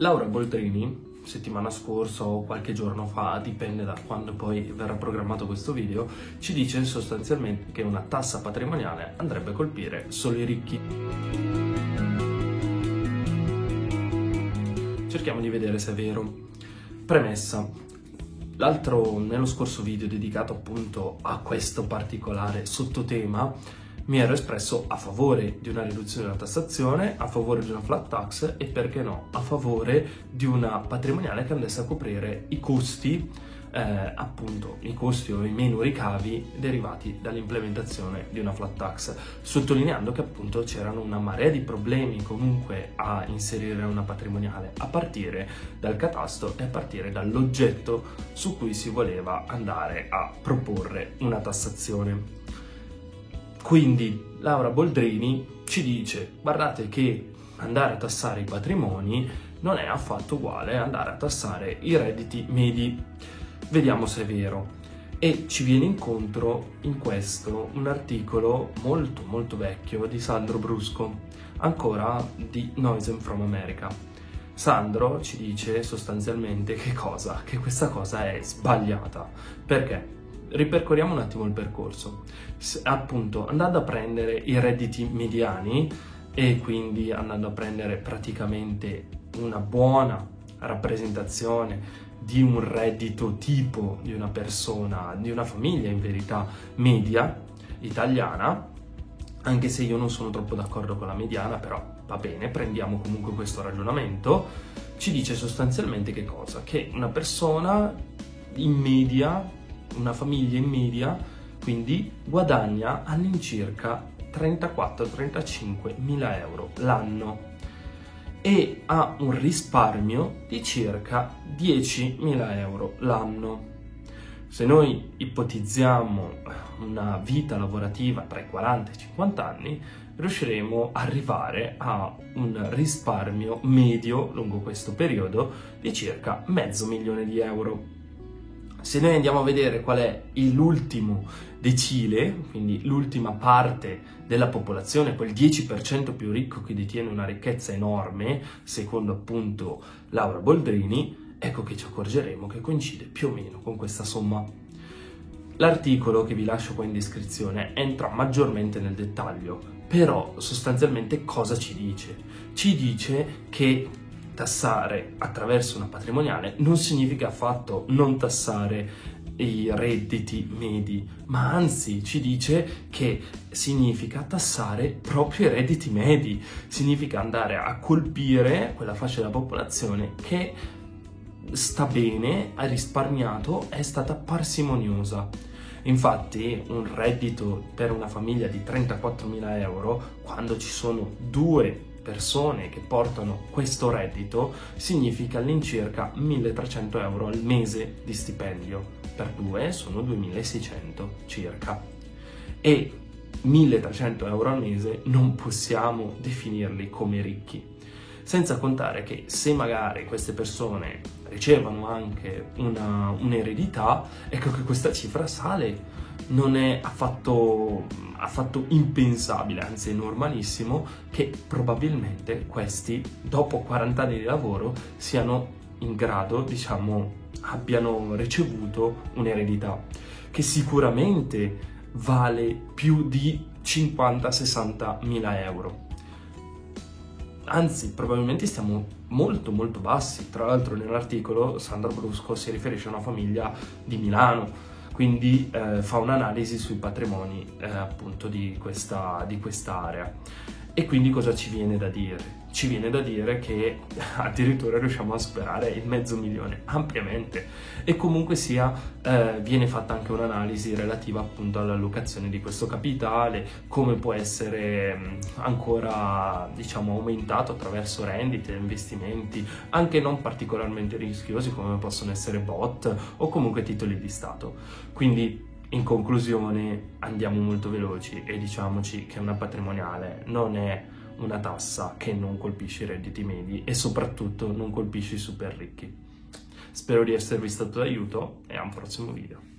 Laura Boldrini settimana scorsa o qualche giorno fa, dipende da quando poi verrà programmato questo video, ci dice sostanzialmente che una tassa patrimoniale andrebbe a colpire solo i ricchi. Cerchiamo di vedere se è vero. Premessa. L'altro, nello scorso video dedicato appunto a questo particolare sottotema, mi ero espresso a favore di una riduzione della tassazione, a favore di una flat tax e perché no, a favore di una patrimoniale che andasse a coprire i costi, eh, appunto i costi o i meno ricavi derivati dall'implementazione di una flat tax, sottolineando che appunto c'erano una marea di problemi comunque a inserire una patrimoniale, a partire dal catasto e a partire dall'oggetto su cui si voleva andare a proporre una tassazione. Quindi Laura Boldrini ci dice, guardate che andare a tassare i patrimoni non è affatto uguale andare a tassare i redditi medi. Vediamo se è vero. E ci viene incontro in questo un articolo molto molto vecchio di Sandro Brusco, ancora di Noise from America. Sandro ci dice sostanzialmente che cosa? Che questa cosa è sbagliata. Perché? Ripercorriamo un attimo il percorso. S- appunto, andando a prendere i redditi mediani e quindi andando a prendere praticamente una buona rappresentazione di un reddito tipo di una persona, di una famiglia in verità media italiana, anche se io non sono troppo d'accordo con la mediana, però va bene, prendiamo comunque questo ragionamento, ci dice sostanzialmente che cosa? Che una persona in media una famiglia in media quindi guadagna all'incirca 34-35 mila euro l'anno e ha un risparmio di circa 10 mila euro l'anno. Se noi ipotizziamo una vita lavorativa tra i 40 e i 50 anni, riusciremo ad arrivare a un risparmio medio lungo questo periodo di circa mezzo milione di euro. Se noi andiamo a vedere qual è l'ultimo decile, quindi l'ultima parte della popolazione, quel 10% più ricco che detiene una ricchezza enorme, secondo appunto Laura Boldrini, ecco che ci accorgeremo che coincide più o meno con questa somma. L'articolo che vi lascio qua in descrizione entra maggiormente nel dettaglio, però sostanzialmente cosa ci dice? Ci dice che tassare attraverso una patrimoniale non significa affatto non tassare i redditi medi, ma anzi ci dice che significa tassare proprio i redditi medi, significa andare a colpire quella fascia della popolazione che sta bene, ha risparmiato, è stata parsimoniosa. Infatti un reddito per una famiglia di 34.000 euro, quando ci sono due persone che portano questo reddito significa all'incirca 1300 euro al mese di stipendio. Per due sono 2600 circa. E 1300 euro al mese non possiamo definirli come ricchi. Senza contare che se magari queste persone ricevono anche una, un'eredità, ecco che questa cifra sale. Non è affatto affatto impensabile, anzi è normalissimo, che probabilmente questi, dopo 40 anni di lavoro, siano in grado, diciamo, abbiano ricevuto un'eredità che sicuramente vale più di 50-60 mila euro. Anzi, probabilmente stiamo molto molto bassi. Tra l'altro nell'articolo Sandro Brusco si riferisce a una famiglia di Milano quindi eh, fa un'analisi sui patrimoni eh, appunto di questa, di questa area. E quindi cosa ci viene da dire? ci viene da dire che addirittura riusciamo a superare il mezzo milione ampiamente e comunque sia eh, viene fatta anche un'analisi relativa appunto all'allocazione di questo capitale come può essere mm, ancora diciamo aumentato attraverso rendite investimenti anche non particolarmente rischiosi come possono essere bot o comunque titoli di stato quindi in conclusione andiamo molto veloci e diciamoci che una patrimoniale non è una tassa che non colpisce i redditi medi e soprattutto non colpisce i super ricchi. Spero di esservi stato d'aiuto e a un prossimo video.